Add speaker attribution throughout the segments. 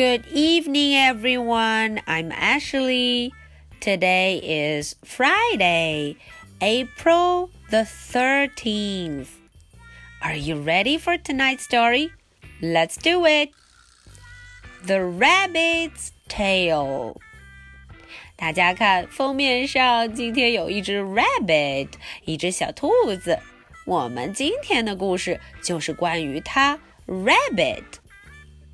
Speaker 1: Good evening, everyone. I'm Ashley. Today is Friday, April the 13th. Are you ready for tonight's story? Let's do it. The Rabbit's Tale. 大家看封面上，今天有一只 rabbit，一只小兔子。我们今天的故事就是关于它 rabbit。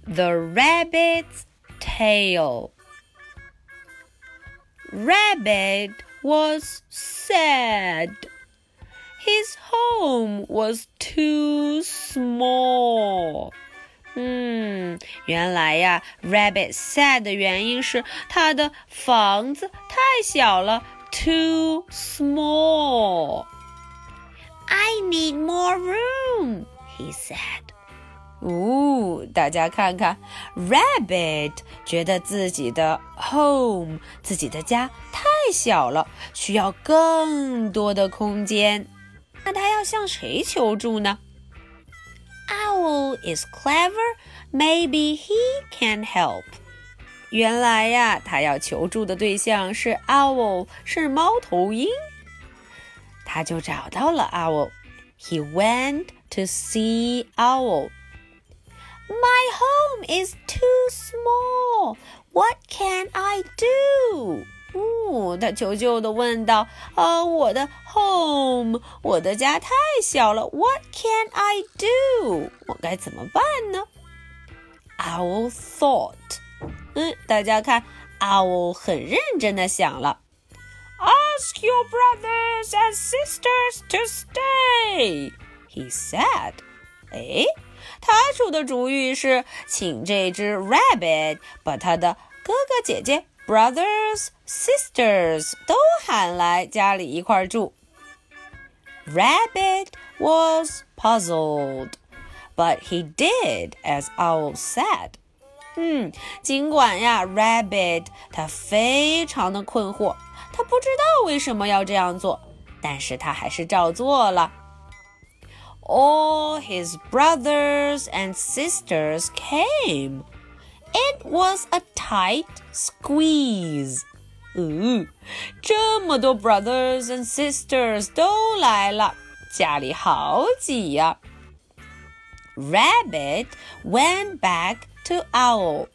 Speaker 1: the rabbit's tale. Rabbit was sad. His home was too small. Hmm, 嗯，原来呀，rabbit sad 的原因是他的房子太小了，too small. I need more room, he said. 哦，大家看看，Rabbit 觉得自己的 home 自己的家太小了，需要更多的空间。那他要向谁求助呢？Owl is clever, maybe he can help. 原来呀，他要求助的对象是 Owl，是猫头鹰。他就找到了 Owl. He went to see Owl. My home is too small. What can I do? 哦，他求救的问道：“啊，我的 home，我的家太小了。What can I do？我该怎么办呢？”Owl thought，嗯，大家看，Owl 很认真的想了。Ask your brothers and sisters to stay，he said。 哎。他出的主意是请这只 rabbit 把他的哥哥姐姐 brothers sisters 都喊来家里一块住。Rabbit was puzzled, but he did as Owl said. 嗯，尽管呀，Rabbit 他非常的困惑，他不知道为什么要这样做，但是他还是照做了。all his brothers and sisters came. It was a tight squeeze. 嗯，这么多 brothers and sisters 都来了，家里好挤呀。Rabbit went back to Owl.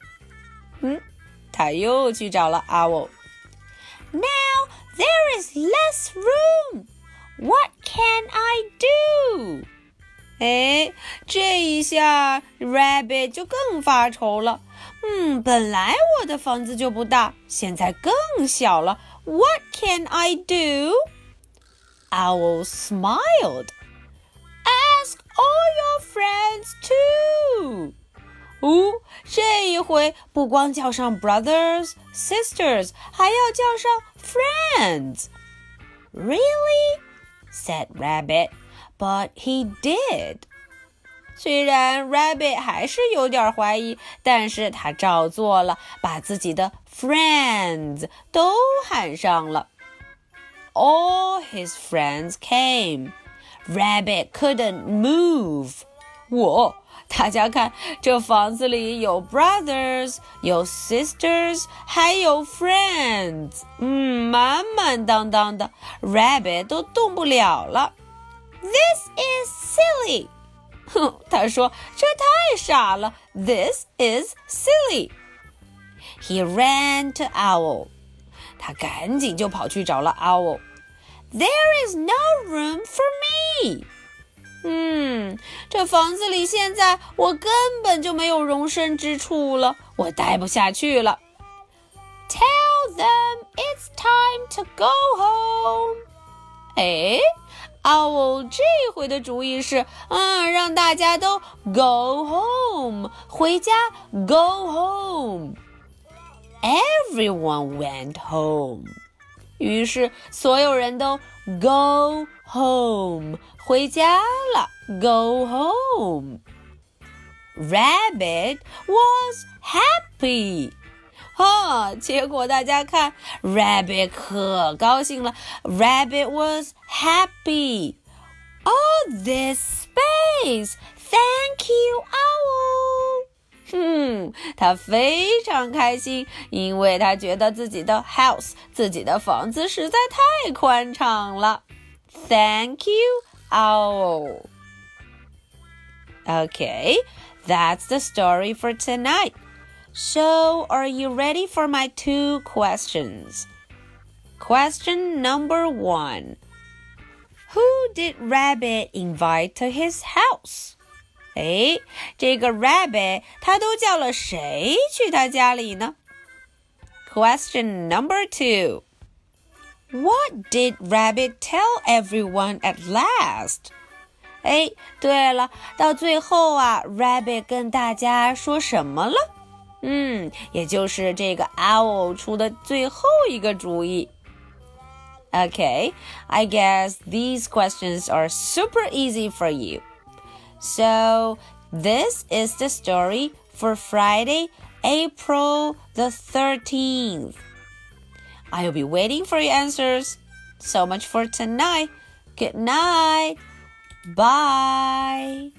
Speaker 1: 嗯，他又去找了 Owl. Now there is less room. What can I do? 哎，这一下，Rabbit 就更发愁了。嗯，本来我的房子就不大，现在更小了。What can I do? Owl smiled. Ask all your friends too. 哦，这一回不光叫上 brothers, sisters，还要叫上 friends. Really? said Rabbit But he did. 虽然 Rabbit 还是有点怀疑，但是他照做了，把自己的 friends 都喊上了。All his friends came. Rabbit couldn't move. 我，大家看，这房子里有 brothers，有 sisters，还有 friends，嗯，满满当当的，Rabbit 都动不了了。this is silly. 哼，他说这太傻了。This is silly. He ran to Owl. 他赶紧就跑去找了 Owl. There is no room for me. 嗯，这房子里现在我根本就没有容身之处了，我待不下去了。Tell them it's time to go home. 哎。 Owl 这回的主意是，嗯，让大家都 go home 回家，go home。Everyone went home。于是所有人都 go home 回家了，go home。Rabbit was happy。 哈，结果大家看，Rabbit 可高兴了。Rabbit was happy. All this space, thank you, Owl. 哼， room，他非常开心，因为他觉得自己的 house，自己的房子实在太宽敞了。Thank you, owl. Okay, that's the story for tonight. So, are you ready for my two questions? Question number one Who did Rabbit invite to his house? 哎，这个 Rabbit 他都叫了谁去他家里呢？Question number two What did Rabbit tell everyone at last? 哎，对了，到最后啊，Rabbit 跟大家说什么了？ 嗯，也就是这个 Owl 出的最后一个主意。Okay, I guess these questions are super easy for you. So, this is the story for Friday, April the 13th. I'll be waiting for your answers. So much for tonight. Good night. Bye.